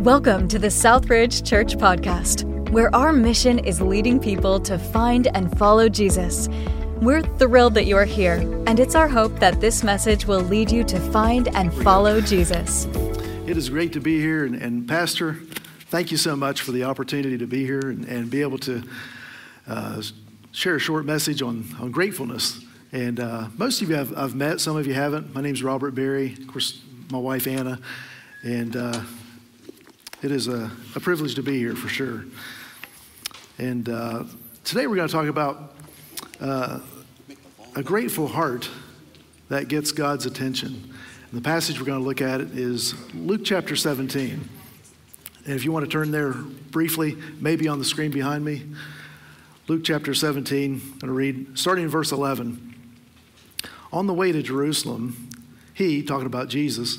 Welcome to the Southridge Church Podcast, where our mission is leading people to find and follow Jesus. We're thrilled that you're here, and it's our hope that this message will lead you to find and follow Jesus. It is great to be here, and, and Pastor, thank you so much for the opportunity to be here and, and be able to uh, share a short message on, on gratefulness. And uh, most of you I've, I've, met, some of you haven't. My name's Robert Berry, of course, my wife Anna, and uh, it is a, a, privilege to be here for sure. And uh, today we're going to talk about uh, a grateful heart that gets God's attention. And the passage we're going to look at is Luke chapter 17. And if you want to turn there briefly, maybe on the screen behind me, Luke chapter 17, I'm going to read starting in verse 11. On the way to Jerusalem, he, talking about Jesus,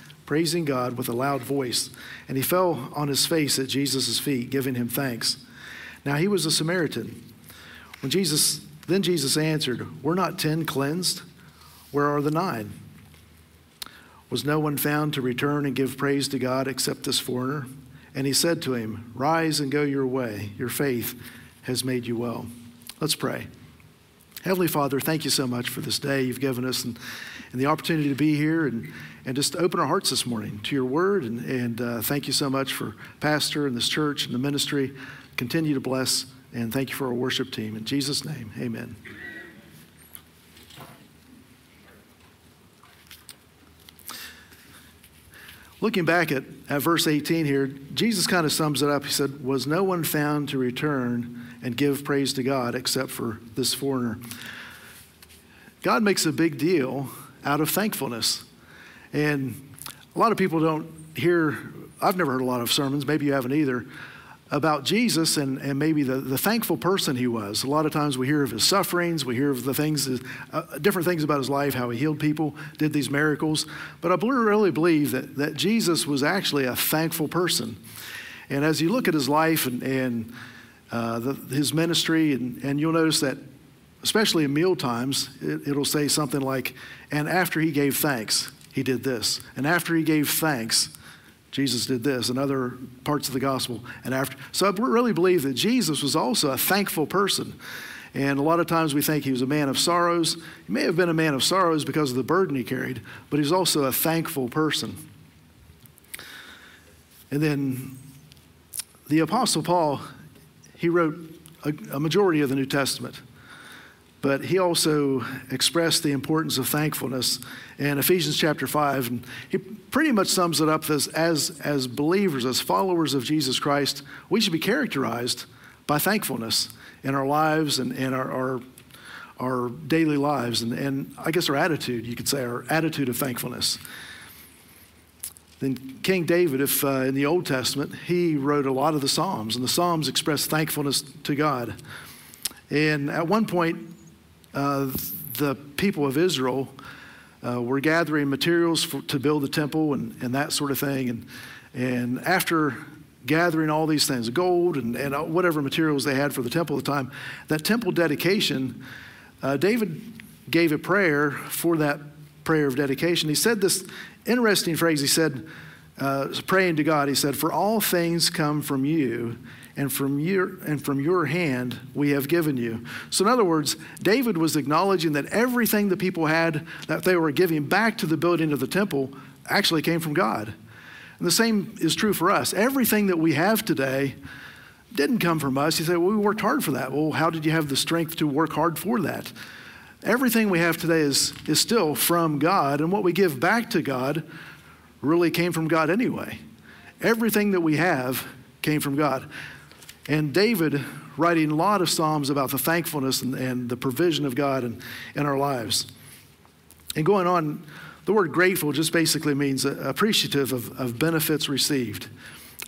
praising God with a loud voice, and he fell on his face at Jesus' feet, giving him thanks. Now he was a Samaritan. When Jesus then Jesus answered, Were not ten cleansed? Where are the nine? Was no one found to return and give praise to God except this foreigner? And he said to him, Rise and go your way. Your faith has made you well. Let's pray. Heavenly Father, thank you so much for this day you've given us and, and the opportunity to be here and, and just open our hearts this morning to your word. And, and uh, thank you so much for Pastor and this church and the ministry. Continue to bless and thank you for our worship team. In Jesus' name, amen. Looking back at, at verse 18 here, Jesus kind of sums it up. He said, Was no one found to return and give praise to God except for this foreigner? God makes a big deal out of thankfulness. And a lot of people don't hear, I've never heard a lot of sermons, maybe you haven't either, about Jesus and, and maybe the, the thankful person he was. A lot of times we hear of his sufferings, we hear of the things, uh, different things about his life, how he healed people, did these miracles. But I really believe that, that Jesus was actually a thankful person. And as you look at his life and, and uh, the, his ministry, and, and you'll notice that, especially in meal times, it, it'll say something like, and after he gave thanks, he did this. And after he gave thanks, Jesus did this and other parts of the gospel. And after, so I really believe that Jesus was also a thankful person. And a lot of times we think he was a man of sorrows. He may have been a man of sorrows because of the burden he carried, but he's also a thankful person. And then the Apostle Paul, he wrote a, a majority of the New Testament but he also expressed the importance of thankfulness in Ephesians chapter 5. And he pretty much sums it up as, as, as believers, as followers of Jesus Christ, we should be characterized by thankfulness in our lives and in our, our, our daily lives. And, and I guess our attitude, you could say, our attitude of thankfulness. Then King David, if uh, in the Old Testament, he wrote a lot of the Psalms, and the Psalms express thankfulness to God. And at one point, uh, the people of Israel uh, were gathering materials for, to build the temple and, and that sort of thing. And, and after gathering all these things, gold and, and whatever materials they had for the temple at the time, that temple dedication, uh, David gave a prayer for that prayer of dedication. He said this interesting phrase. He said, uh, praying to God, he said, For all things come from you, and from your and from your hand we have given you. So in other words, David was acknowledging that everything the people had that they were giving back to the building of the temple actually came from God. And the same is true for us. Everything that we have today didn't come from us. You say, well, we worked hard for that. Well, how did you have the strength to work hard for that? Everything we have today is, is still from God, and what we give back to God really came from God anyway. Everything that we have came from God. And David, writing a lot of Psalms about the thankfulness and, and the provision of God in, in our lives. And going on, the word grateful just basically means appreciative of, of benefits received.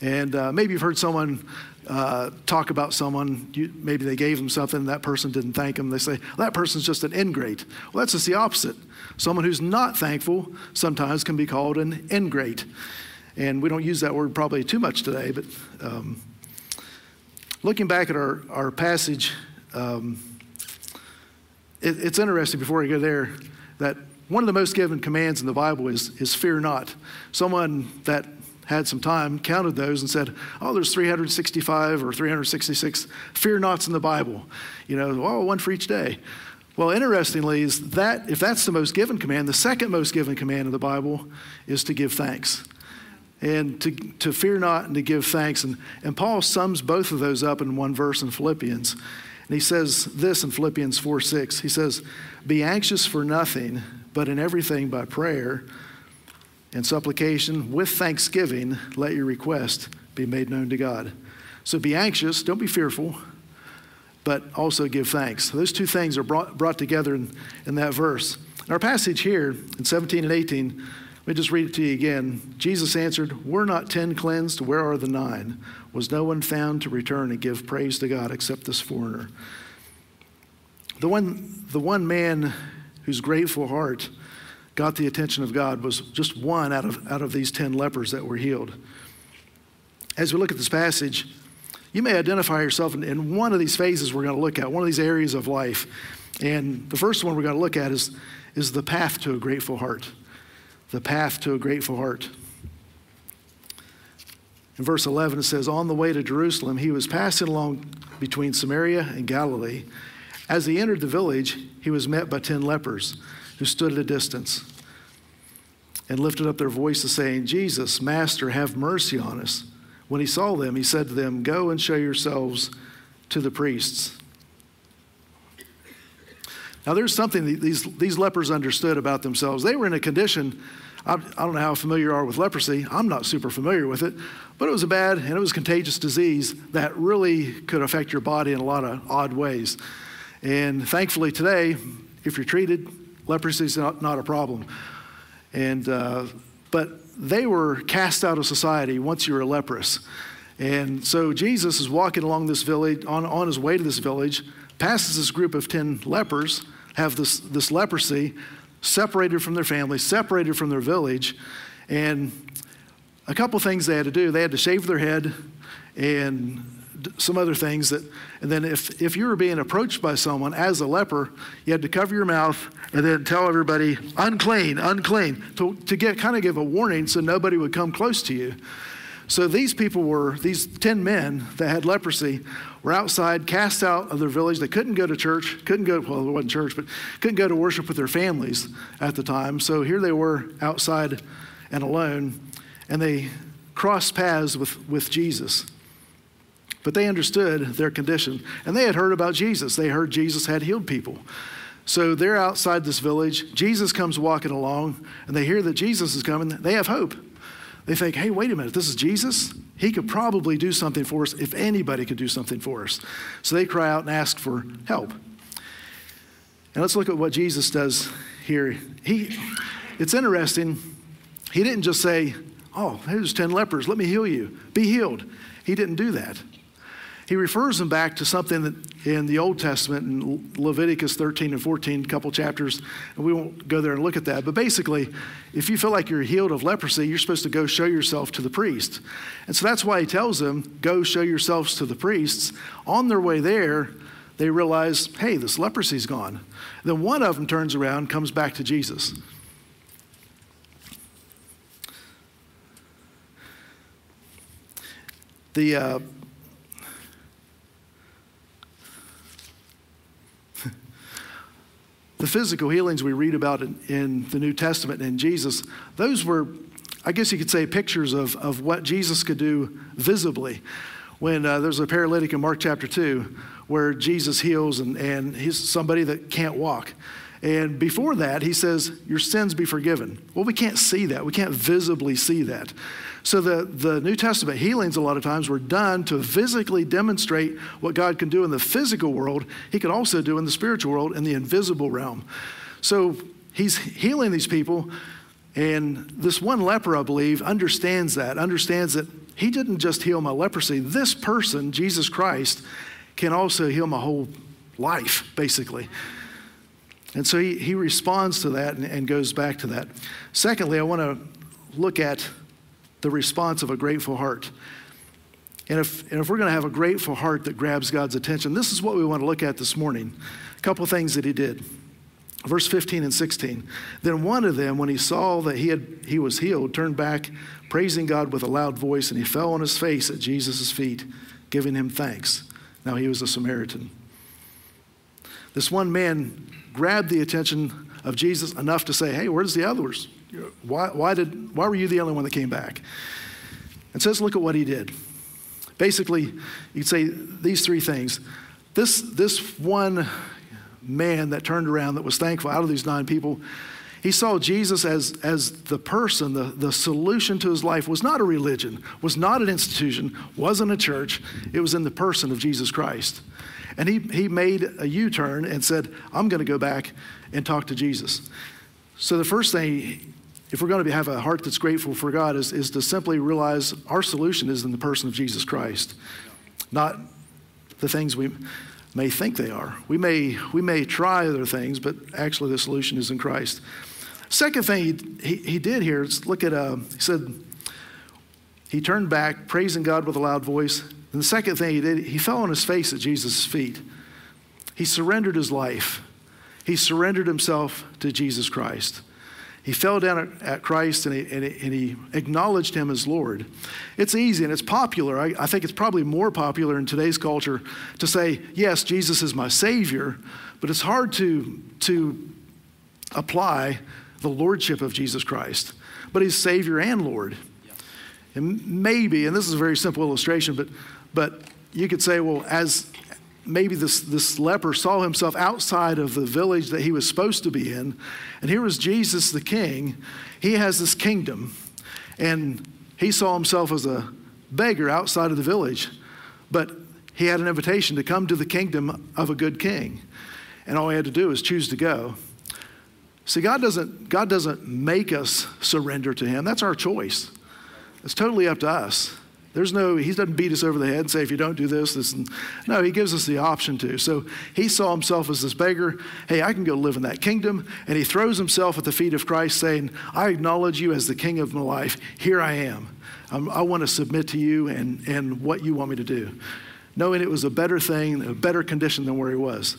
And uh, maybe you've heard someone uh, talk about someone, you, maybe they gave them something, that person didn't thank them. They say, well, that person's just an ingrate. Well, that's just the opposite. Someone who's not thankful sometimes can be called an ingrate. And we don't use that word probably too much today, but um, looking back at our, our passage, um, it, it's interesting before I go there that one of the most given commands in the Bible is, is fear not. Someone that had some time counted those and said, oh, there's 365 or 366 fear nots in the Bible. You know, oh, one for each day. Well, interestingly, is that if that's the most given command, the second most given command in the Bible is to give thanks. And to, to fear not and to give thanks. And, and Paul sums both of those up in one verse in Philippians. And he says this in Philippians 4 6. He says, Be anxious for nothing, but in everything by prayer and supplication with thanksgiving, let your request be made known to God. So be anxious, don't be fearful, but also give thanks. Those two things are brought, brought together in, in that verse. In our passage here in 17 and 18, let me just read it to you again. Jesus answered, Were not ten cleansed? Where are the nine? Was no one found to return and give praise to God except this foreigner? The one, the one man whose grateful heart got the attention of God was just one out of, out of these 10 lepers that were healed. As we look at this passage, you may identify yourself in, in one of these phases we're going to look at, one of these areas of life. And the first one we're going to look at is, is the path to a grateful heart. The path to a grateful heart. In verse 11, it says, On the way to Jerusalem, he was passing along between Samaria and Galilee. As he entered the village, he was met by ten lepers who stood at a distance and lifted up their voices, saying, Jesus, Master, have mercy on us. When he saw them, he said to them, Go and show yourselves to the priests. Now, there's something these, these lepers understood about themselves. They were in a condition, I, I don't know how familiar you are with leprosy. I'm not super familiar with it, but it was a bad and it was a contagious disease that really could affect your body in a lot of odd ways. And thankfully, today, if you're treated, Leprosy is not, not a problem. And, uh, but they were cast out of society once you were a leprous. And so Jesus is walking along this village, on, on his way to this village, passes this group of 10 lepers, have this, this leprosy, separated from their family, separated from their village. And a couple things they had to do they had to shave their head and some other things that, and then if, if you were being approached by someone as a leper, you had to cover your mouth and then tell everybody, unclean, unclean, to, to get kind of give a warning so nobody would come close to you. So these people were, these 10 men that had leprosy were outside, cast out of their village. They couldn't go to church, couldn't go, well, it wasn't church, but couldn't go to worship with their families at the time. So here they were outside and alone, and they crossed paths with, with Jesus. But they understood their condition. And they had heard about Jesus. They heard Jesus had healed people. So they're outside this village. Jesus comes walking along, and they hear that Jesus is coming. They have hope. They think, hey, wait a minute, this is Jesus? He could probably do something for us if anybody could do something for us. So they cry out and ask for help. And let's look at what Jesus does here. He, it's interesting. He didn't just say, oh, here's 10 lepers, let me heal you, be healed. He didn't do that. He refers them back to something that in the Old Testament, in Leviticus 13 and 14, a couple chapters, and we won't go there and look at that. But basically, if you feel like you're healed of leprosy, you're supposed to go show yourself to the priest. And so that's why he tells them, go show yourselves to the priests. On their way there, they realize, hey, this leprosy's gone. Then one of them turns around, comes back to Jesus. The uh, the physical healings we read about in, in the New Testament and Jesus, those were, I guess you could say, pictures of, of what Jesus could do visibly. When uh, there's a paralytic in Mark chapter 2 where Jesus heals and, and he's somebody that can't walk. And before that, he says, Your sins be forgiven. Well, we can't see that. We can't visibly see that. So the, the New Testament healings, a lot of times, were done to physically demonstrate what God can do in the physical world. He can also do in the spiritual world, in the invisible realm. So he's healing these people. And this one leper, I believe, understands that, understands that He didn't just heal my leprosy. This person, Jesus Christ, can also heal my whole life, basically. And so he, he responds to that and, and goes back to that. Secondly, I want to look at the response of a grateful heart. And if, and if we're going to have a grateful heart that grabs God's attention, this is what we want to look at this morning. A couple things that he did. Verse 15 and 16. Then one of them, when he saw that he, had, he was healed, turned back, praising God with a loud voice, and he fell on his face at Jesus' feet, giving him thanks. Now he was a Samaritan. This one man grabbed the attention of Jesus enough to say, Hey, where's the others? Why, why, did, why were you the only one that came back? And let's look at what he did. Basically, you'd say these three things. This, this one man that turned around that was thankful out of these nine people, he saw Jesus as, as the person, the, the solution to his life was not a religion, was not an institution, wasn't a church. It was in the person of Jesus Christ. And he, he made a U turn and said, I'm going to go back and talk to Jesus. So the first thing, if we're going to have a heart that's grateful for God, is, is to simply realize our solution is in the person of Jesus Christ, not the things we may think they are. We may, we may try other things, but actually the solution is in Christ. Second thing he, he, he did here is look at, uh, he said, he turned back, praising God with a loud voice. And the second thing he did, he fell on his face at Jesus' feet. He surrendered his life. He surrendered himself to Jesus Christ. He fell down at, Christ and he, and, he, and he, acknowledged him as Lord. It's easy and it's popular. I, I think it's probably more popular in today's culture to say, yes, Jesus is my Savior, but it's hard to, to apply the Lordship of Jesus Christ. But He's Savior and Lord. And maybe, and this is a very simple illustration, but, but you could say, well, as maybe this, this leper saw himself outside of the village that he was supposed to be in. And here was Jesus the king. He has this kingdom. And he saw himself as a beggar outside of the village. But he had an invitation to come to the kingdom of a good king. And all he had to do is choose to go. See, God doesn't, God doesn't make us surrender to him. That's our choice. It's totally up to us. There's no, he doesn't beat us over the head and say, if you don't do this, this. And, no, he gives us the option to. So he saw himself as this beggar. Hey, I can go live in that kingdom. And he throws himself at the feet of Christ, saying, I acknowledge you as the king of my life. Here I am. I'm, i want to submit to you and, and what you want me to do. Knowing it was a better thing, a better condition than where he was.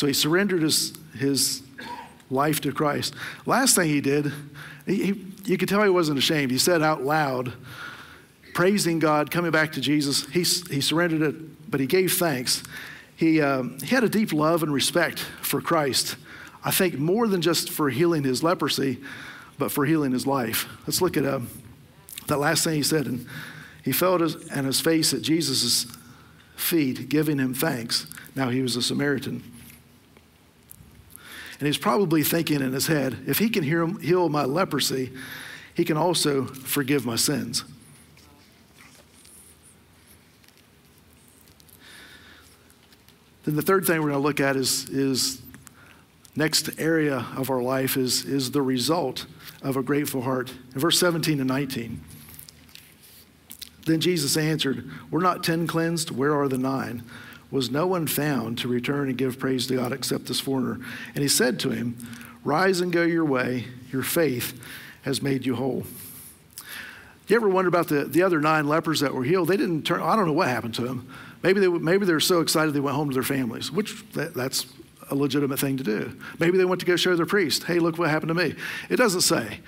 So he surrendered his, his life to Christ. Last thing he did, he, he you could tell he wasn't ashamed. He said out loud, praising God, coming back to Jesus. He, he surrendered it, but he gave thanks. He, um, he had a deep love and respect for Christ. I think more than just for healing his leprosy, but for healing his life. Let's look at uh, that last thing he said. And he fell his, his face at Jesus' feet, giving him thanks. Now he was a Samaritan. And he's probably thinking in his head, if he can heal my leprosy, he can also forgive my sins. Then the third thing we're going to look at is, is next area of our life is, is the result of a grateful heart. In verse 17 and 19. Then Jesus answered, We're not ten cleansed, where are the nine? Was no one found to return and give praise to God except this foreigner. And he said to him, Rise and go your way. Your faith has made you whole. You ever wonder about the, the other nine lepers that were healed? They didn't turn, I don't know what happened to them. Maybe they, maybe they were so excited they went home to their families, which that, that's a legitimate thing to do. Maybe they went to go show their priest, hey, look what happened to me. It doesn't say.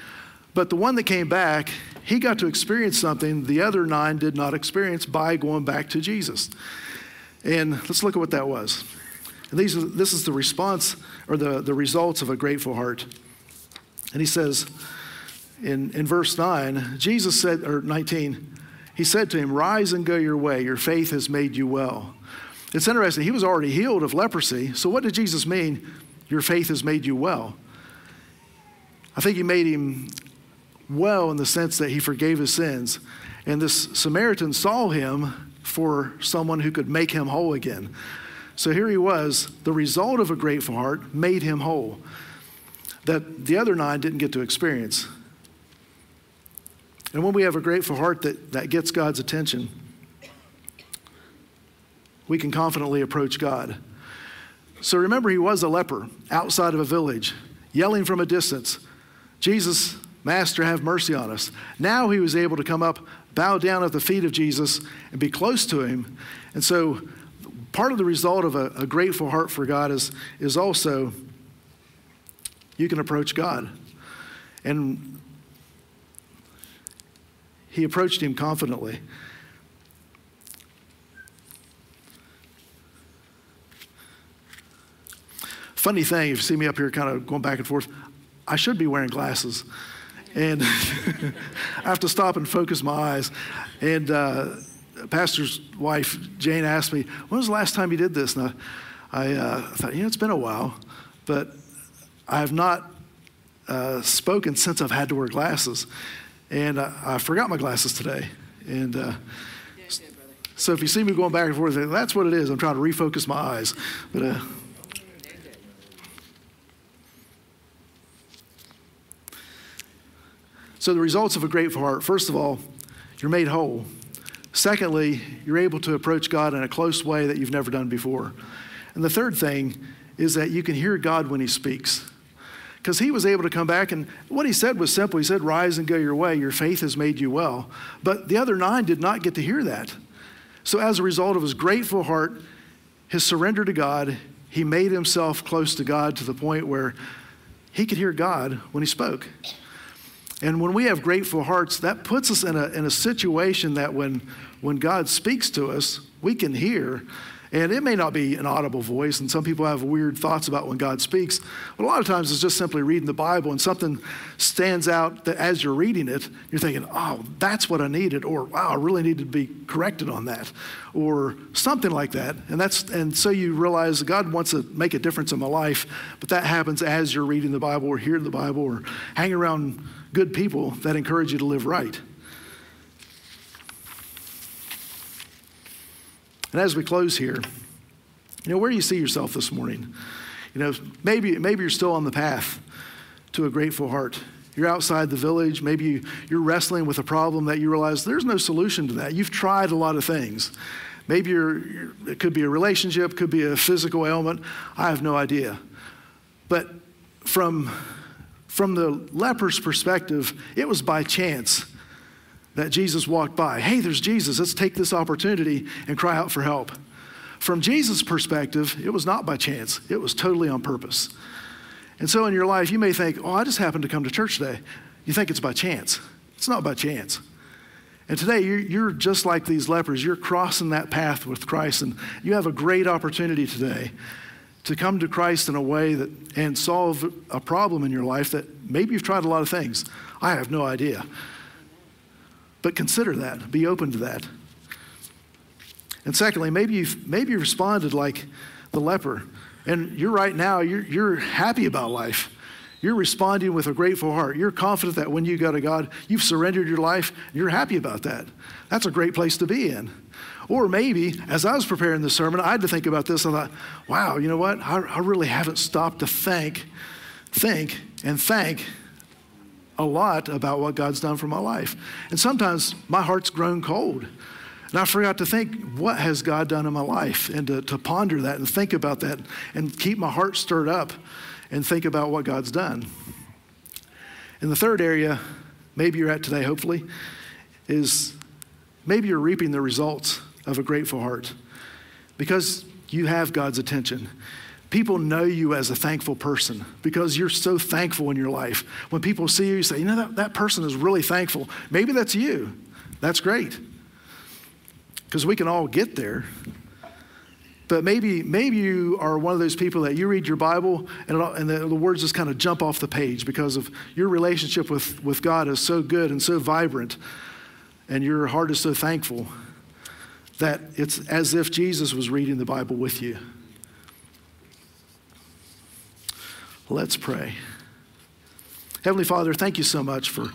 But the one that came back, he got to experience something the other nine did not experience by going back to Jesus. And let's look at what that was. And these, this is the response or the, the results of a grateful heart. And he says in, in verse 9, Jesus said, or 19, he said to him, Rise and go your way. Your faith has made you well. It's interesting. He was already healed of leprosy. So, what did Jesus mean? Your faith has made you well. I think he made him well in the sense that he forgave his sins. And this Samaritan saw him for someone who could make him whole again. So here he was, the result of a grateful heart made him whole that the other nine didn't get to experience. And when we have a grateful heart that, that gets God's attention, we can confidently approach God. So remember, he was a leper outside of a village, yelling from a distance, Jesus, Master, have mercy on us. Now he was able to come up, bow down at the feet of Jesus, and be close to him. And so part of the result of a, a grateful heart for God is, is also you can approach God. And he approached him confidently. Funny thing, if you see me up here kind of going back and forth, I should be wearing glasses. And I have to stop and focus my eyes. And uh, pastor's wife, Jane, asked me, When was the last time you did this? And I, I uh, thought, You know, it's been a while, but I have not uh, spoken since I've had to wear glasses. And I, I forgot my glasses today. And uh, so if you see me going back and forth, that's what it is. I'm trying to refocus my eyes. But, so the results of a grateful heart first of all, you're made whole. Secondly, you're able to approach God in a close way that you've never done before. And the third thing is that you can hear God when He speaks. Because he was able to come back, and what he said was simple. He said, Rise and go your way. Your faith has made you well. But the other nine did not get to hear that. So, as a result of his grateful heart, his surrender to God, he made himself close to God to the point where he could hear God when he spoke. And when we have grateful hearts, that puts us in a, in a situation that when, when God speaks to us, we can hear. And it may not be an audible voice, and some people have weird thoughts about when God speaks. But a lot of times it's just simply reading the Bible, and something stands out that as you're reading it, you're thinking, oh, that's what I needed, or wow, I really needed to be corrected on that, or something like that. And, that's, and so you realize God wants to make a difference in my life, but that happens as you're reading the Bible, or hearing the Bible, or hanging around good people that encourage you to live right. And as we close here, you know, where do you see yourself this morning? You know, maybe, maybe you're still on the path to a grateful heart. You're outside the village. Maybe you, you're wrestling with a problem that you realize there's no solution to that. You've tried a lot of things. Maybe you're, you're, it could be a relationship, could be a physical ailment. I have no idea. But from from the leper's perspective, it was by chance that Jesus walked by. Hey, there's Jesus. Let's take this opportunity and cry out for help. From Jesus' perspective, it was not by chance, it was totally on purpose. And so in your life, you may think, oh, I just happened to come to church today. You think it's by chance. It's not by chance. And today, you're, you're just like these lepers. You're crossing that path with Christ, and you have a great opportunity today to come to Christ in a way that and solve a problem in your life that maybe you've tried a lot of things. I have no idea. But consider that. Be open to that. And secondly, maybe you've maybe you responded like the leper. And you're right now, you're, you're happy about life. You're responding with a grateful heart. You're confident that when you go to God, you've surrendered your life. You're happy about that. That's a great place to be in. Or maybe, as I was preparing the sermon, I had to think about this. I thought, wow, you know what? I, I really haven't stopped to think, think, and thank a lot about what God's done for my life. And sometimes my heart's grown cold. And I forgot to think, what has God done in my life? And to, to ponder that and think about that and keep my heart stirred up and think about what God's done. And the third area, maybe you're at today, hopefully, is maybe you're reaping the results of a grateful heart because you have God's attention. People know you as a thankful person because you're so thankful in your life. When people see you, you say, you know, that, that person is really thankful. Maybe that's you. That's great. Because we can all get there. But maybe, maybe you are one of those people that you read your Bible and, it, and the, the words just kind of jump off the page because of your relationship with, with God is so good and so vibrant, and your heart is so thankful that it's as if Jesus was reading the Bible with you. Let's pray. Heavenly Father, thank you so much for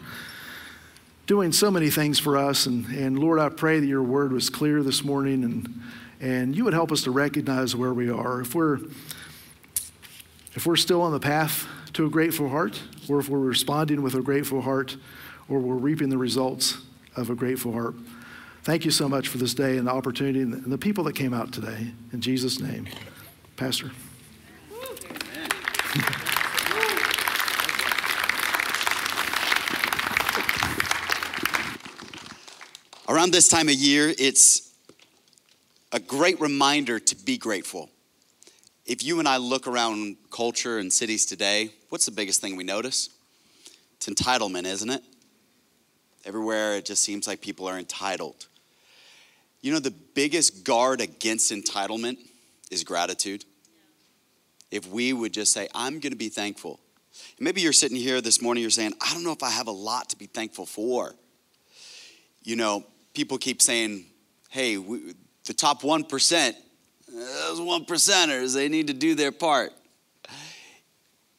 doing so many things for us. And, and Lord, I pray that your word was clear this morning and, and you would help us to recognize where we are. If we're, if we're still on the path to a grateful heart, or if we're responding with a grateful heart, or we're reaping the results of a grateful heart. Thank you so much for this day and the opportunity and the people that came out today. In Jesus' name, Pastor. Around this time of year, it's a great reminder to be grateful. If you and I look around culture and cities today, what's the biggest thing we notice? It's entitlement, isn't it? Everywhere it just seems like people are entitled. You know, the biggest guard against entitlement is gratitude. If we would just say, I'm going to be thankful. Maybe you're sitting here this morning, you're saying, I don't know if I have a lot to be thankful for. You know, people keep saying, hey, we, the top 1%, those one percenters, they need to do their part.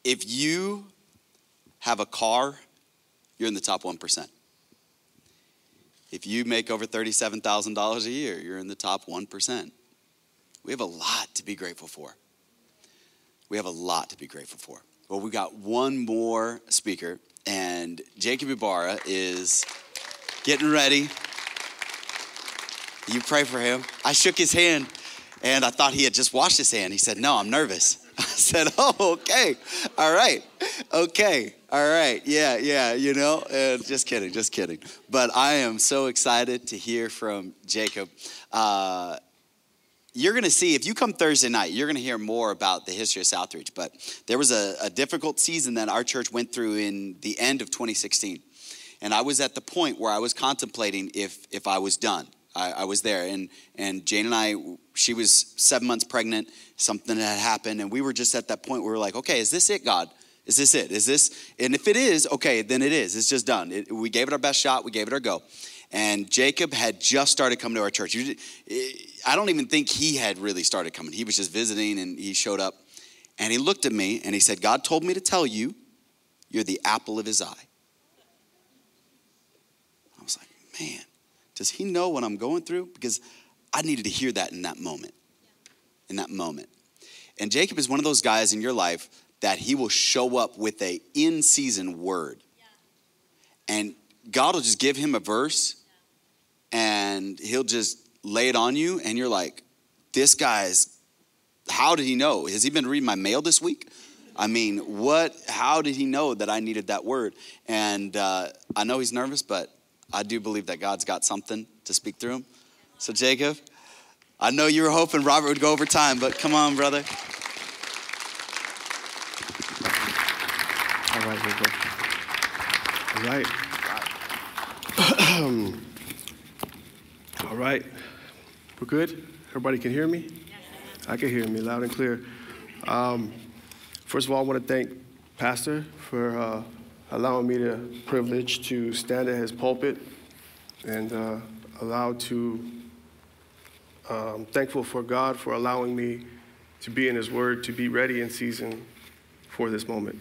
If you have a car, you're in the top 1%. If you make over $37,000 a year, you're in the top 1%. We have a lot to be grateful for. We have a lot to be grateful for. Well, we got one more speaker, and Jacob Ibarra is getting ready you pray for him. I shook his hand and I thought he had just washed his hand. He said, No, I'm nervous. Said, Oh, okay. All right. Okay. All right. Yeah, yeah, you know, and just kidding, just kidding. But I am so excited to hear from Jacob. Uh, you're going to see, if you come Thursday night, you're going to hear more about the history of Southridge. But there was a, a difficult season that our church went through in the end of 2016. And I was at the point where I was contemplating if, if I was done I, I, was there. And, and Jane and I, she was seven months pregnant, something had happened, and we were just at that point where we were like, okay, is this it, God? Is this it? Is this? And if it is, okay, then it is. It's just done. It, we gave it our best shot, we gave it our go. And Jacob had just started coming to our church. I don't even think he had really started coming. He was just visiting and he showed up. And he looked at me and he said, God told me to tell you, you're the apple of his eye. I was like, man. Does he know what I'm going through? Because I needed to hear that in that moment. In that moment. And Jacob is one of those guys in your life that he will show up with a in season word. And God will just give him a verse and he'll just lay it on you and you're like, this guy's how did he know? Has he been reading my mail this week? I mean, what? How did he know that I needed that word? And uh, I know he's nervous, but I do believe that God's got something to speak through him. So, Jacob, I know you were hoping Robert would go over time, but come on, brother. All right, Jacob. All right. All right. We're good? Everybody can hear me? I can hear me loud and clear. Um, first of all, I want to thank Pastor for uh, allowing me the privilege to stand at his pulpit and uh, allowed to, um, thankful for God for allowing me to be in his word, to be ready in season for this moment.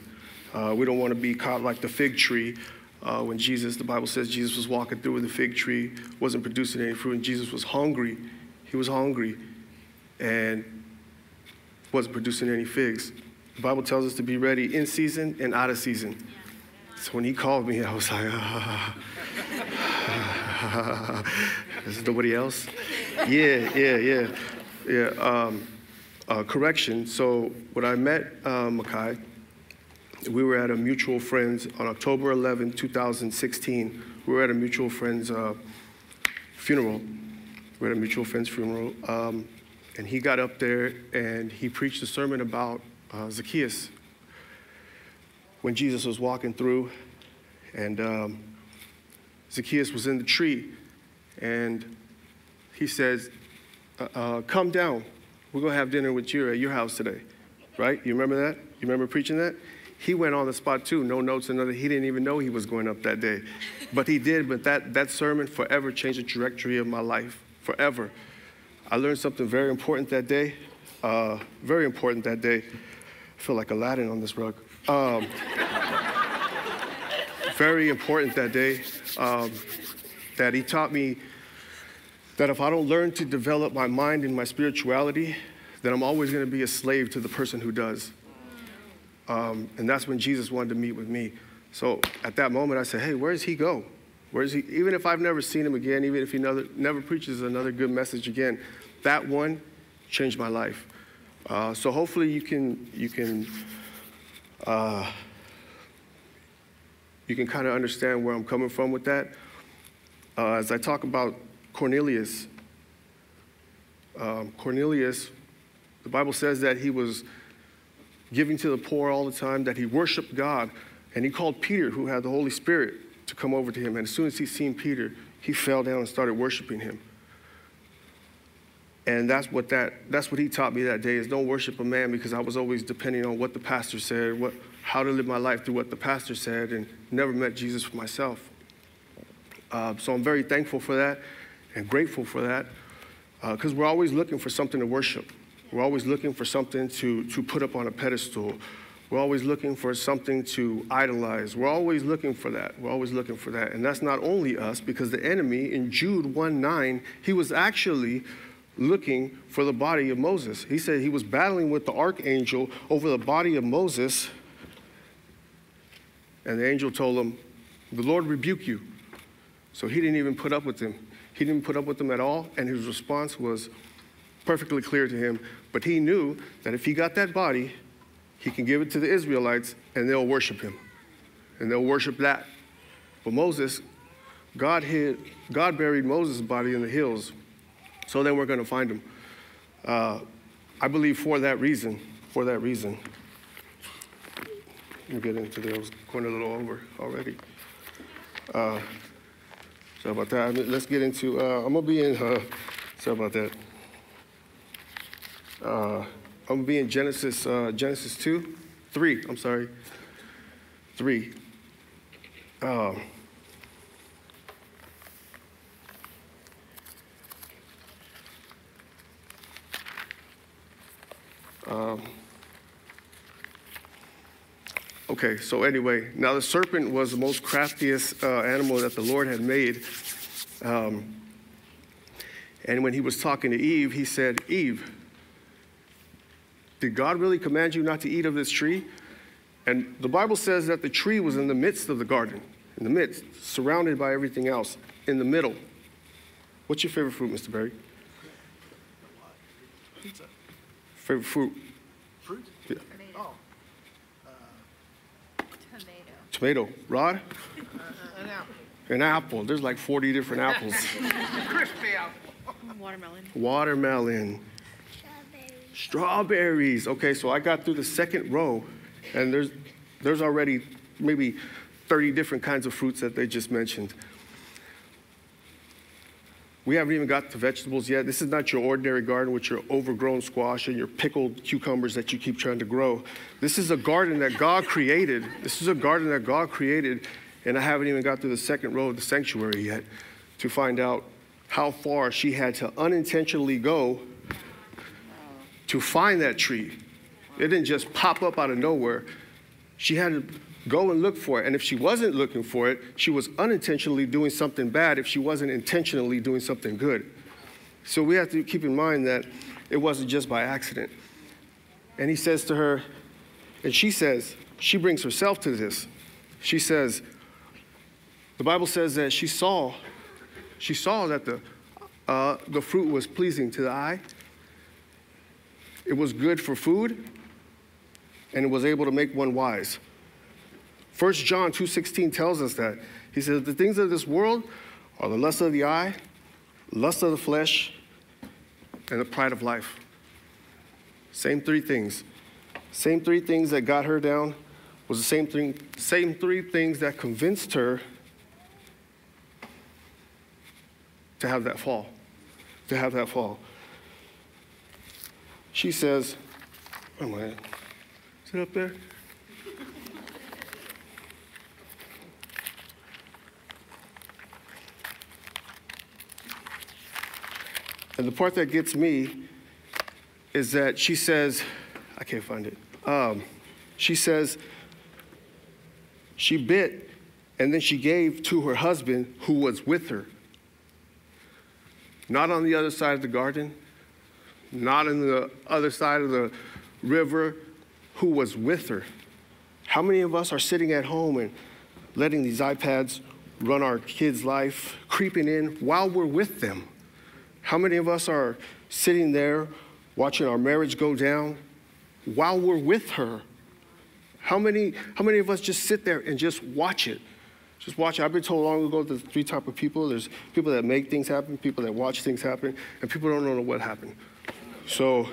Uh, we don't want to be caught like the fig tree uh, when Jesus, the Bible says Jesus was walking through the fig tree, wasn't producing any fruit, and Jesus was hungry. He was hungry and wasn't producing any figs. The Bible tells us to be ready in season and out of season. So when he called me, I was like, ah, is nobody else? Yeah, yeah, yeah, yeah. Um, uh, correction. So when I met uh, Makai, we were at a mutual friend's on October 11, 2016. We were at a mutual friend's uh, funeral. We were at a mutual friend's funeral. Um, and he got up there and he preached a sermon about uh, Zacchaeus when Jesus was walking through, and um, Zacchaeus was in the tree, and he says, uh, uh, Come down. We're going to have dinner with you at your house today. Right? You remember that? You remember preaching that? He went on the spot too, no notes, another. He didn't even know he was going up that day. But he did, but that, that sermon forever changed the trajectory of my life. Forever. I learned something very important that day. Uh, very important that day. I feel like Aladdin on this rug. Um, very important that day um, that he taught me that if I don't learn to develop my mind and my spirituality, then I'm always going to be a slave to the person who does. Um, and that's when Jesus wanted to meet with me. So at that moment, I said, hey, where does he go? Where is he? Even if I've never seen him again, even if he never, never preaches another good message again, that one changed my life. Uh, so hopefully you can, you can, uh, you can kind of understand where I'm coming from with that. Uh, as I talk about Cornelius, um, Cornelius, the Bible says that he was giving to the poor all the time, that he worshiped God, and he called Peter, who had the Holy Spirit, to come over to him. And as soon as he seen Peter, he fell down and started worshiping him. And that's what that that's what he taught me that day is don't worship a man because I was always depending on what the pastor said, what how to live my life through what the pastor said, and never met Jesus for myself. Uh, so I'm very thankful for that and grateful for that because uh, we're always looking for something to worship. We're always looking for something to, to put up on a pedestal. We're always looking for something to idolize. We're always looking for that. We're always looking for that. And that's not only us, because the enemy in Jude 1 9, he was actually looking for the body of Moses. He said he was battling with the archangel over the body of Moses. And the angel told him, The Lord rebuke you. So he didn't even put up with him. He didn't put up with them at all. And his response was perfectly clear to him. But he knew that if he got that body, he can give it to the Israelites and they'll worship him. And they'll worship that. But Moses, God hid, God buried Moses' body in the hills so then we're going to find him. Uh, I believe for that reason, for that reason. Me get into there. I was going a little over already. Uh, sorry about that. Let's get into, uh, I'm going to be in, uh, sorry about that. Uh, I'm going to be in Genesis, uh, Genesis 2, 3, I'm sorry, 3. Um, Um, okay, so anyway, now the serpent was the most craftiest uh, animal that the Lord had made. Um, and when he was talking to Eve, he said, Eve, did God really command you not to eat of this tree? And the Bible says that the tree was in the midst of the garden, in the midst, surrounded by everything else, in the middle. What's your favorite fruit, Mr. Berry? Pizza. Favorite fruit? Fruit? Yeah. Tomato. Oh. Tomato. Tomato. Rod? Uh, an apple. An apple. There's like 40 different apples. Crispy apple. Watermelon. Watermelon. Strawberries. Okay, so I got through the second row, and there's, there's already maybe 30 different kinds of fruits that they just mentioned. We haven't even got to vegetables yet. This is not your ordinary garden with your overgrown squash and your pickled cucumbers that you keep trying to grow. This is a garden that God created. This is a garden that God created, and I haven't even got to the second row of the sanctuary yet to find out how far she had to unintentionally go to find that tree. It didn't just pop up out of nowhere. She had to go and look for it. And if she wasn't looking for it, she was unintentionally doing something bad if she wasn't intentionally doing something good. So we have to keep in mind that it wasn't just by accident. And he says to her, and she says, she brings herself to this. She says, the Bible says that she saw, she saw that the, uh, the fruit was pleasing to the eye. It was good for food, and it was able to make one wise. 1 John 2.16 tells us that. He says, the things of this world are the lust of the eye, lust of the flesh, and the pride of life. Same three things. Same three things that got her down was the same thing, same three things that convinced her to have that fall. To have that fall. She says, oh my, is it up there? And the part that gets me is that she says, I can't find it. Um, she says, she bit and then she gave to her husband who was with her. Not on the other side of the garden, not on the other side of the river, who was with her. How many of us are sitting at home and letting these iPads run our kids' life, creeping in while we're with them. How many of us are sitting there watching our marriage go down while we're with her? How many, how many of us just sit there and just watch it? Just watch it. I've been told long ago there's three type of people. There's people that make things happen, people that watch things happen, and people don't know what happened. So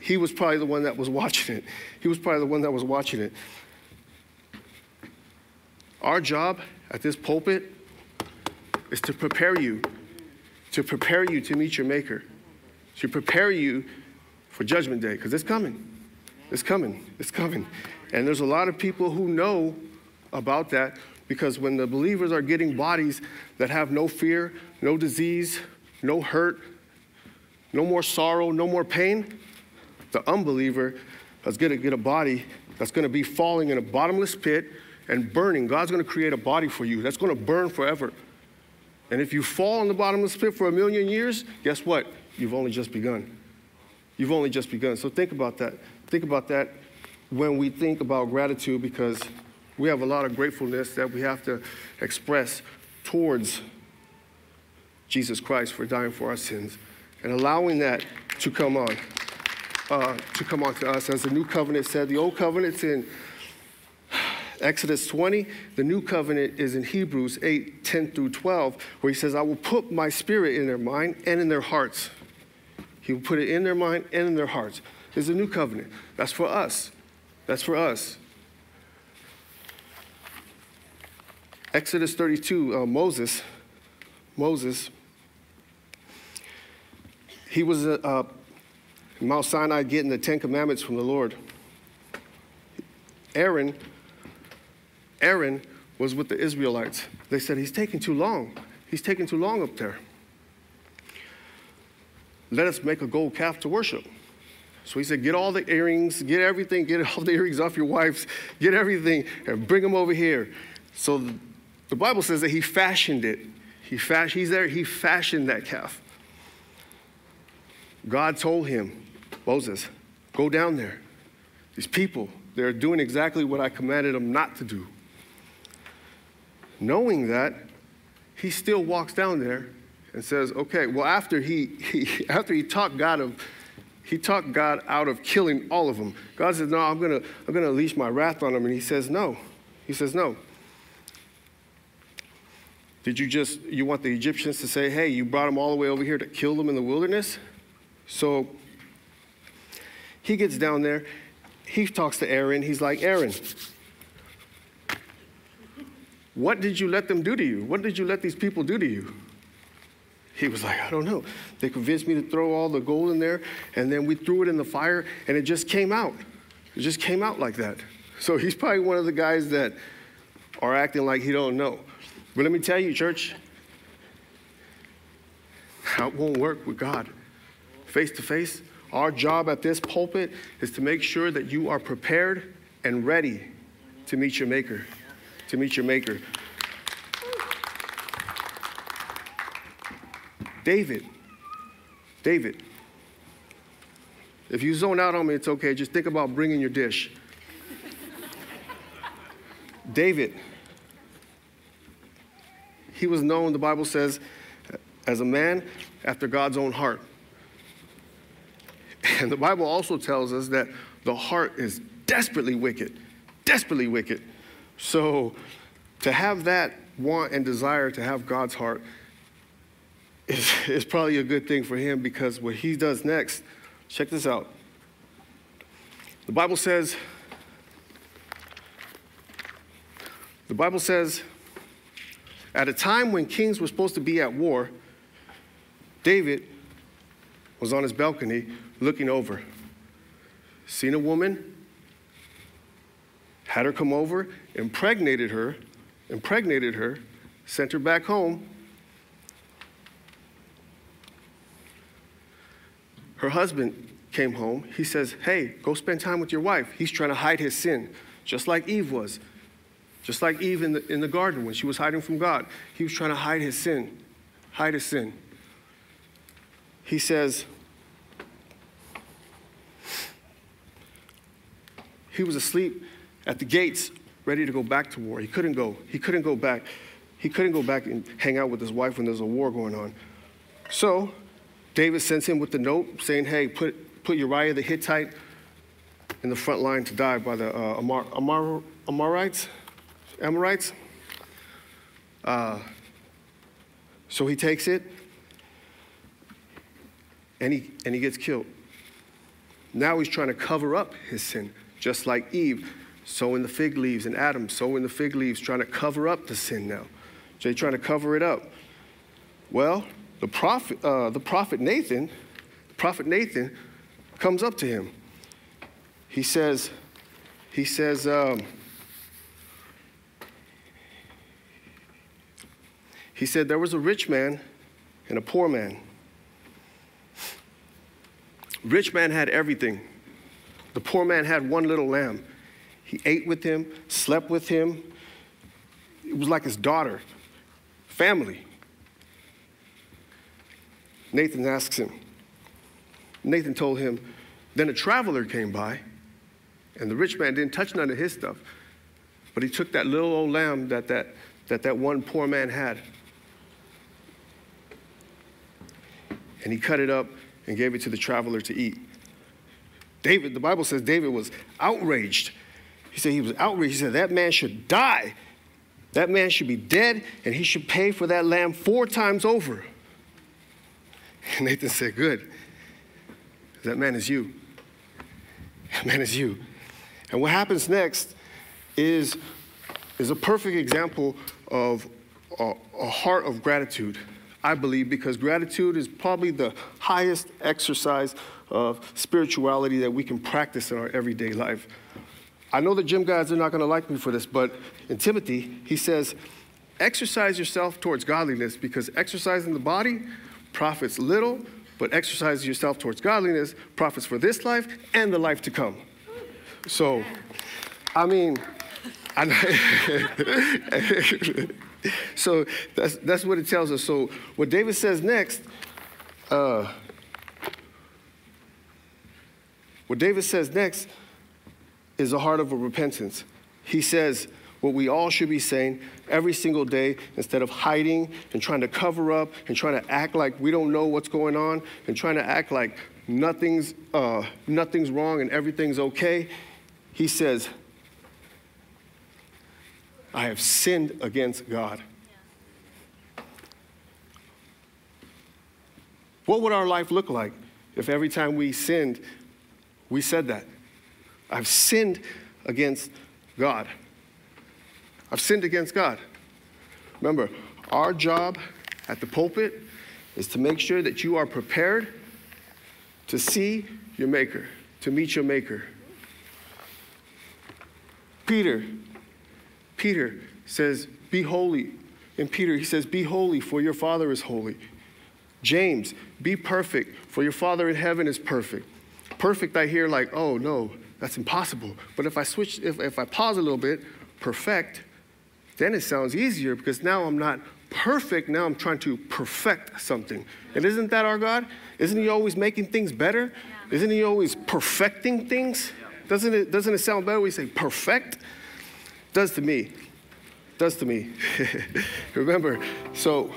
he was probably the one that was watching it. He was probably the one that was watching it. Our job at this pulpit is to prepare you, to prepare you to meet your Maker, to prepare you for Judgment Day, because it's coming. It's coming. It's coming. And there's a lot of people who know about that because when the believers are getting bodies that have no fear, no disease, no hurt, no more sorrow, no more pain, the unbeliever is going to get a body that's going to be falling in a bottomless pit and burning. God's going to create a body for you that's going to burn forever. And if you fall in the bottomless pit for a million years, guess what? You've only just begun. You've only just begun. So think about that. Think about that when we think about gratitude because we have a lot of gratefulness that we have to express towards Jesus Christ for dying for our sins and allowing that to come on, uh, to come on to us. As the new covenant said, the old covenant's in Exodus 20, the new covenant is in Hebrews 8, 10 through 12, where he says, I will put my spirit in their mind and in their hearts. He will put it in their mind and in their hearts. There's a new covenant. That's for us. That's for us. Exodus 32, uh, Moses, Moses, he was uh, uh, Mount Sinai getting the Ten Commandments from the Lord. Aaron, Aaron was with the Israelites. They said, He's taking too long. He's taking too long up there. Let us make a gold calf to worship. So he said, Get all the earrings, get everything, get all the earrings off your wives, get everything, and bring them over here. So the, Bible says that he fashioned it. He fash, he's there, he fashioned that calf. God told him, Moses, go down there. These people, they're doing exactly what I commanded them not to do. Knowing that, he still walks down there and says, okay, well, after he, he after he talked God of he talked God out of killing all of them. God says, No, I'm gonna, I'm gonna unleash my wrath on them. And he says, No. He says, No. Did you just, you want the Egyptians to say, hey, you brought them all the way over here to kill them in the wilderness? So he gets down there, he talks to Aaron. He's like, Aaron, what did you let them do to you? What did you let these people do to you? He was like, I don't know. They convinced me to throw all the gold in there, and then we threw it in the fire, and it just came out. It just came out like that. So he's probably one of the guys that are acting like he don't know. But let me tell you, church, that won't work with God. Face to face, our job at this pulpit is to make sure that you are prepared and ready to meet your maker. To meet your maker. David, David, if you zone out on me, it's okay. Just think about bringing your dish. David, he was known, the Bible says, as a man after God's own heart. And the Bible also tells us that the heart is desperately wicked, desperately wicked. So to have that want and desire to have God's heart is, is probably a good thing for him because what he does next, check this out. The Bible says, the Bible says, at a time when kings were supposed to be at war, David was on his balcony looking over. Seen a woman, had her come over, impregnated her, impregnated her, sent her back home. Her husband came home. He says, Hey, go spend time with your wife. He's trying to hide his sin, just like Eve was. Just like Eve in the, in the garden when she was hiding from God. He was trying to hide his sin, hide his sin. He says, he was asleep at the gates ready to go back to war. He couldn't go. He couldn't go back. He couldn't go back and hang out with his wife when there's a war going on. So David sends him with the note saying, hey, put, put Uriah the Hittite in the front line to die by the uh, Amar, Amar, Amorites. Amorites. Uh, so he takes it and he, and he gets killed. Now he's trying to cover up his sin, just like Eve sewing the fig leaves and Adam sewing the fig leaves, trying to cover up the sin now. So he's trying to cover it up. Well, the prophet, uh, the prophet Nathan, prophet Nathan comes up to him. He says, he says, um, he said, there was a rich man and a poor man. Rich man had everything. The poor man had one little lamb. He ate with him, slept with him. It was like his daughter, family. Nathan asks him. Nathan told him, then a traveler came by, and the rich man didn't touch none of his stuff, but he took that little old lamb that that, that, that one poor man had, and he cut it up and gave it to the traveler to eat. David, the Bible says David was outraged. He said he was outraged. He said that man should die. That man should be dead, and he should pay for that lamb four times over. And Nathan said, Good. That man is you. That man is you. And what happens next is, is a perfect example of a, a heart of gratitude. I believe, because gratitude is probably the highest exercise of spirituality that we can practice in our everyday life. I know the gym guys are not going to like me for this, but in Timothy, he says, exercise yourself towards godliness because exercising the body profits little, but exercise yourself towards godliness profits for this life and the life to come. So, I mean, I so that's, that's what it tells us. So, what David says next, uh, what David says next is a heart of a repentance. He says what we all should be saying every single day instead of hiding and trying to cover up and trying to act like we don't know what's going on and trying to act like nothing's, uh, nothing's wrong and everything's okay. He says, I have sinned against God. What would our life look like if every time we sinned, we said that? I've sinned against God. I've sinned against God. Remember, our job at the pulpit is to make sure that you are prepared to see your Maker, to meet your Maker. Peter Peter says, Be holy. In Peter, he says, Be holy, for your Father is holy. James, be perfect, for your Father in heaven is perfect. Perfect, I hear like, oh no, that's impossible. But if I switch, if, if I pause a little bit, perfect, then it sounds easier because now I'm not perfect, now I'm trying to perfect something. And isn't that our God? Isn't He always making things better? Yeah. Isn't He always perfecting things? Doesn't it, doesn't it sound better when we say perfect? Does to me. Does to me. Remember, so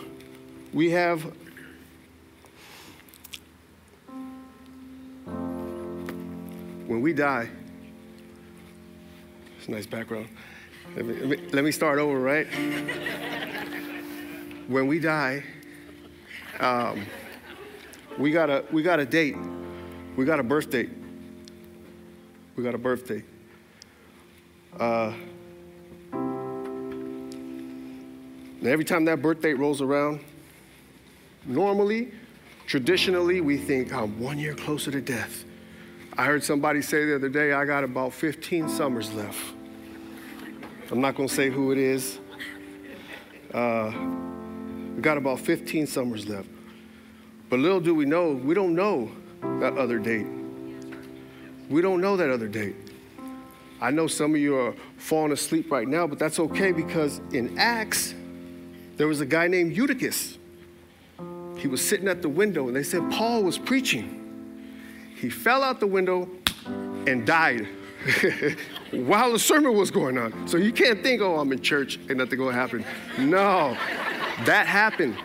we have when we die, it's a nice background. Let me, let me, let me start over, right? when we die, um, we got a we got a date. We got a birth date. We got a birthday. Uh, And every time that birth date rolls around, normally, traditionally, we think, I'm one year closer to death. I heard somebody say the other day, I got about 15 summers left. I'm not going to say who it is. Uh, we got about 15 summers left. But little do we know, we don't know that other date. We don't know that other date. I know some of you are falling asleep right now, but that's okay because in Acts, there was a guy named Eutychus. He was sitting at the window, and they said Paul was preaching. He fell out the window and died. while the sermon was going on. So you can't think, oh, I'm in church and nothing gonna happen. No, that happened.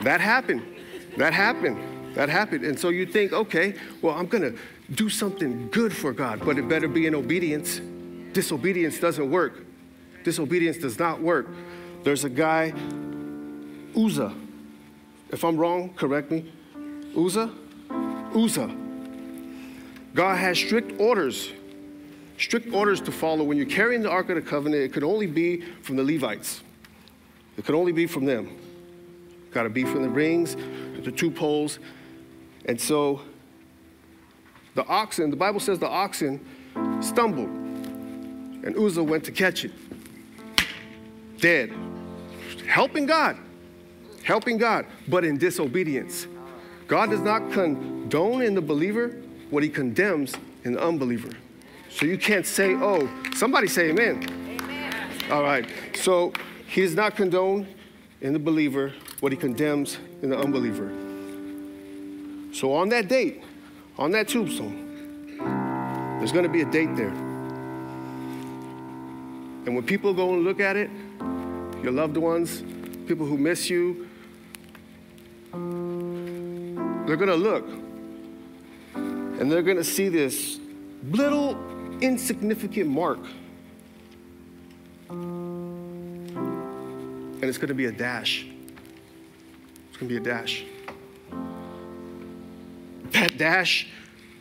That happened. That happened. That happened. And so you think, okay, well, I'm gonna do something good for God, but it better be in obedience. Disobedience doesn't work. Disobedience does not work. There's a guy, Uzzah. If I'm wrong, correct me. Uzzah? Uzzah. God has strict orders, strict orders to follow. When you're carrying the Ark of the Covenant, it could only be from the Levites. It could only be from them. Got to be from the rings, the two poles. And so the oxen, the Bible says the oxen stumbled, and Uzzah went to catch it. Dead. Helping God. Helping God, but in disobedience. God does not condone in the believer what he condemns in the unbeliever. So you can't say, oh, somebody say amen. amen. All right. So he does not condone in the believer what he condemns in the unbeliever. So on that date, on that tombstone, there's going to be a date there. And when people go and look at it, your loved ones, people who miss you, they're going to look and they're going to see this little insignificant mark. And it's going to be a dash. It's going to be a dash. That dash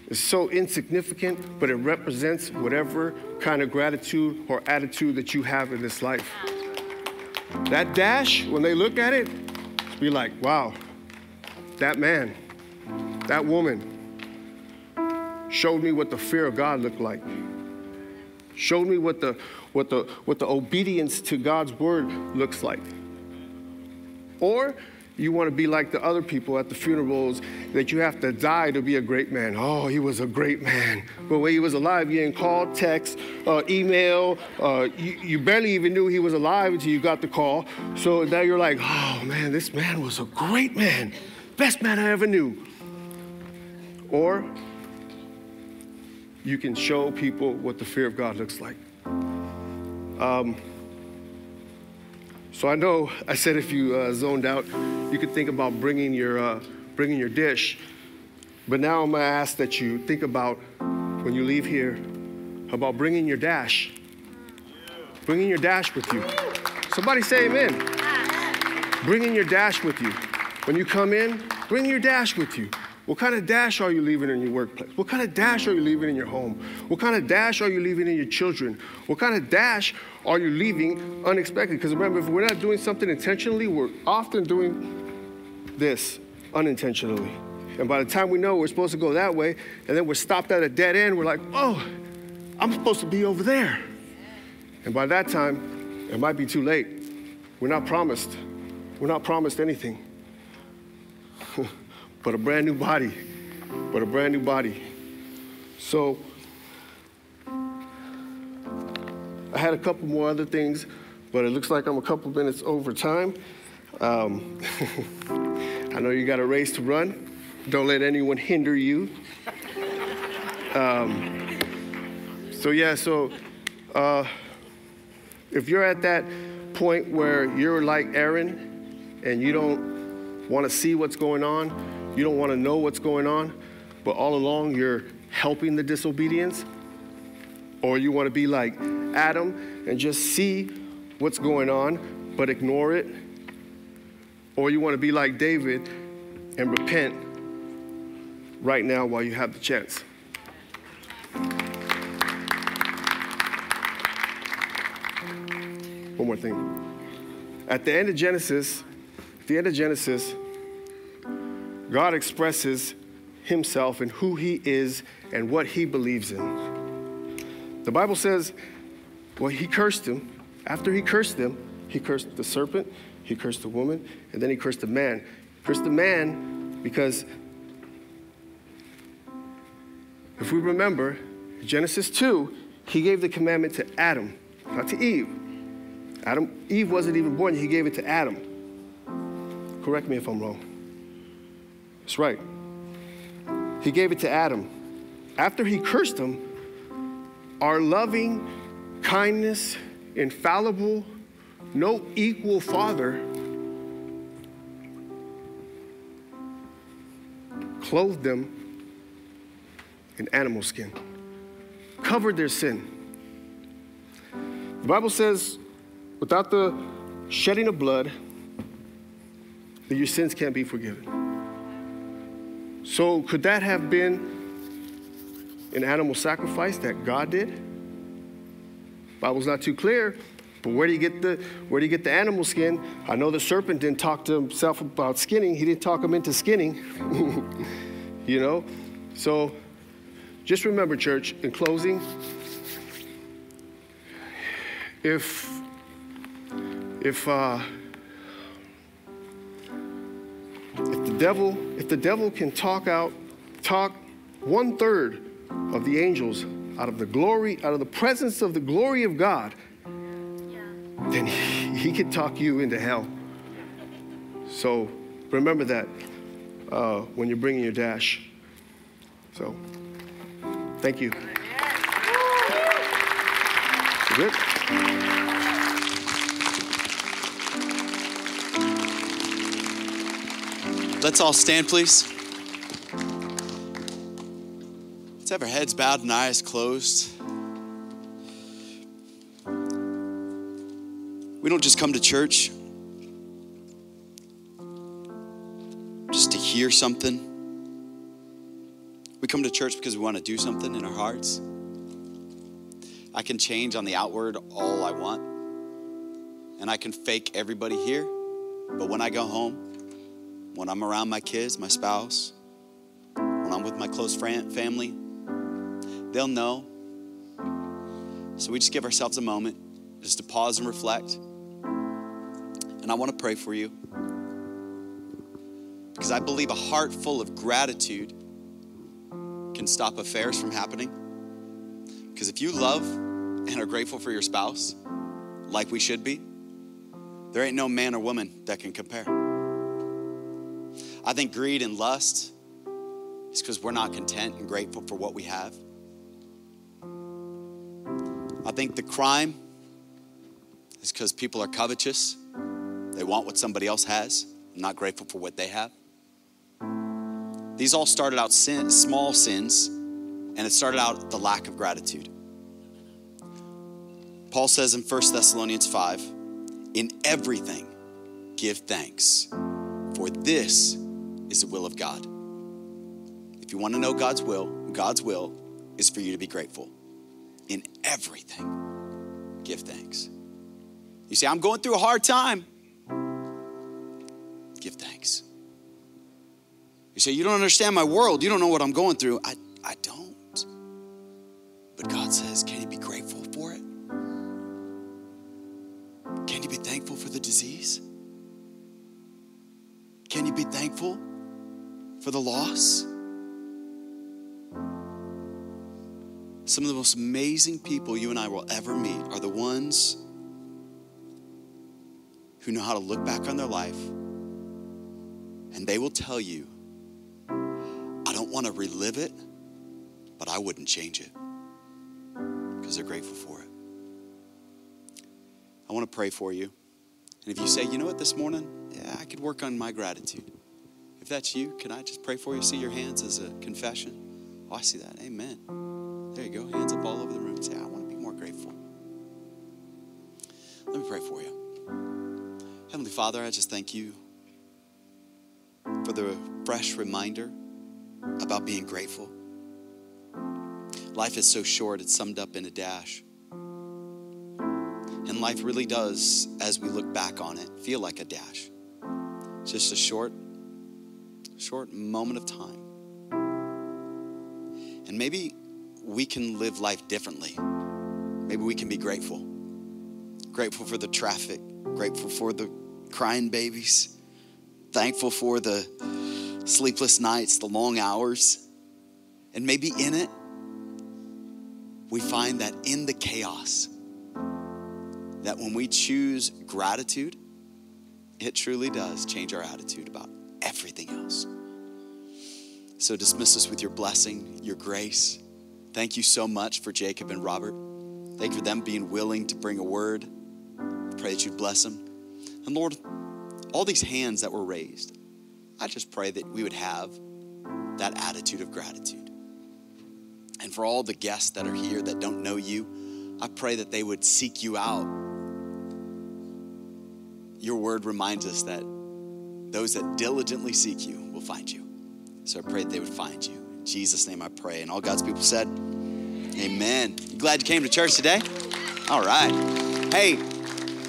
is so insignificant, but it represents whatever kind of gratitude or attitude that you have in this life. That dash, when they look at it, be like, wow, that man, that woman, showed me what the fear of God looked like. Showed me what the, what the, what the obedience to God's word looks like. Or you want to be like the other people at the funerals that you have to die to be a great man. Oh, he was a great man. But when he was alive, you didn't call, text, uh, email. Uh, you, you, barely even knew he was alive until you got the call. So now you're like, oh man, this man was a great man. Best man I ever knew. Or you can show people what the fear of God looks like. Um, so I know I said if you uh, zoned out, you could think about bringing your uh, bringing your dish, but now I'm gonna ask that you think about when you leave here about bringing your dash. Bringing your dash with you. Somebody say amen. Bringing your dash with you. When you come in, bring your dash with you. What kind of dash are you leaving in your workplace? What kind of dash are you leaving in your home? What kind of dash are you leaving in your children? What kind of dash are you leaving unexpected? Because remember, if we're not doing something intentionally, we're often doing this unintentionally. And by the time we know we're supposed to go that way, and then we're stopped at a dead end, we're like, oh, I'm supposed to be over there. And by that time, it might be too late. We're not promised. We're not promised anything. But a brand new body, but a brand new body. So I had a couple more other things, but it looks like I'm a couple minutes over time. Um, I know you got a race to run. Don't let anyone hinder you. Um, so yeah, so uh, if you're at that point where you're like Aaron and you don't want to see what's going on, you don't want to know what's going on, but all along you're helping the disobedience. Or you want to be like Adam and just see what's going on, but ignore it. Or you want to be like David and repent right now while you have the chance. One more thing. At the end of Genesis, at the end of Genesis, God expresses himself and who he is and what he believes in. The Bible says, well, he cursed him. After he cursed them, he cursed the serpent, he cursed the woman, and then he cursed the man. He cursed the man because if we remember, Genesis 2, he gave the commandment to Adam, not to Eve. Adam, Eve wasn't even born, he gave it to Adam. Correct me if I'm wrong. That's right. He gave it to Adam. After he cursed him, our loving kindness, infallible, no equal Father clothed them in animal skin, covered their sin. The Bible says, without the shedding of blood, that your sins can't be forgiven. So, could that have been an animal sacrifice that God did? Bible's not too clear, but where do you get the where do you get the animal skin? I know the serpent didn't talk to himself about skinning. He didn't talk him into skinning. you know? So just remember, church, in closing, if if uh, devil if the devil can talk out talk one third of the angels out of the glory out of the presence of the glory of God, then he, he could talk you into hell. So remember that uh, when you're bringing your dash. So thank you. Good. Let's all stand, please. Let's have our heads bowed and eyes closed. We don't just come to church just to hear something. We come to church because we want to do something in our hearts. I can change on the outward all I want, and I can fake everybody here, but when I go home, when I'm around my kids, my spouse, when I'm with my close friend, family, they'll know. So we just give ourselves a moment just to pause and reflect. And I want to pray for you because I believe a heart full of gratitude can stop affairs from happening. Because if you love and are grateful for your spouse, like we should be, there ain't no man or woman that can compare. I think greed and lust is because we're not content and grateful for what we have. I think the crime is because people are covetous. They want what somebody else has, I'm not grateful for what they have. These all started out sin, small sins, and it started out the lack of gratitude. Paul says in 1 Thessalonians 5 In everything, give thanks, for this is the will of God. If you want to know God's will, God's will is for you to be grateful. In everything, give thanks. You say, I'm going through a hard time. Give thanks. You say, You don't understand my world. You don't know what I'm going through. I, I don't. But God says, Can you be grateful for it? Can you be thankful for the disease? Can you be thankful for the loss? Some of the most amazing people you and I will ever meet are the ones who know how to look back on their life and they will tell you, I don't want to relive it, but I wouldn't change it because they're grateful for it. I want to pray for you. And if you say, you know what, this morning, yeah, I could work on my gratitude. If that's you, can I just pray for you? See your hands as a confession. Oh, I see that. Amen. There you go. Hands up all over the room. Say, I want to be more grateful. Let me pray for you. Heavenly Father, I just thank you for the fresh reminder about being grateful. Life is so short, it's summed up in a dash. And life really does, as we look back on it, feel like a dash. It's just a short, short moment of time. And maybe we can live life differently. Maybe we can be grateful. Grateful for the traffic, grateful for the crying babies, thankful for the sleepless nights, the long hours. And maybe in it, we find that in the chaos, that when we choose gratitude, it truly does change our attitude about everything else. So dismiss us with your blessing, your grace, Thank you so much for Jacob and Robert. Thank you for them being willing to bring a word. Pray that you bless them. And Lord, all these hands that were raised, I just pray that we would have that attitude of gratitude. And for all the guests that are here that don't know you, I pray that they would seek you out. Your word reminds us that those that diligently seek you will find you. So I pray that they would find you. In Jesus' name I pray. And all God's people said, Amen. You glad you came to church today? All right. Hey,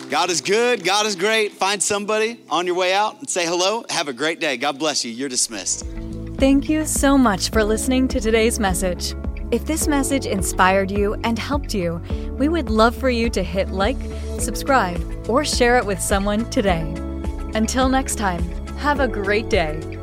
God is good. God is great. Find somebody on your way out and say hello. Have a great day. God bless you. You're dismissed. Thank you so much for listening to today's message. If this message inspired you and helped you, we would love for you to hit like, subscribe, or share it with someone today. Until next time, have a great day.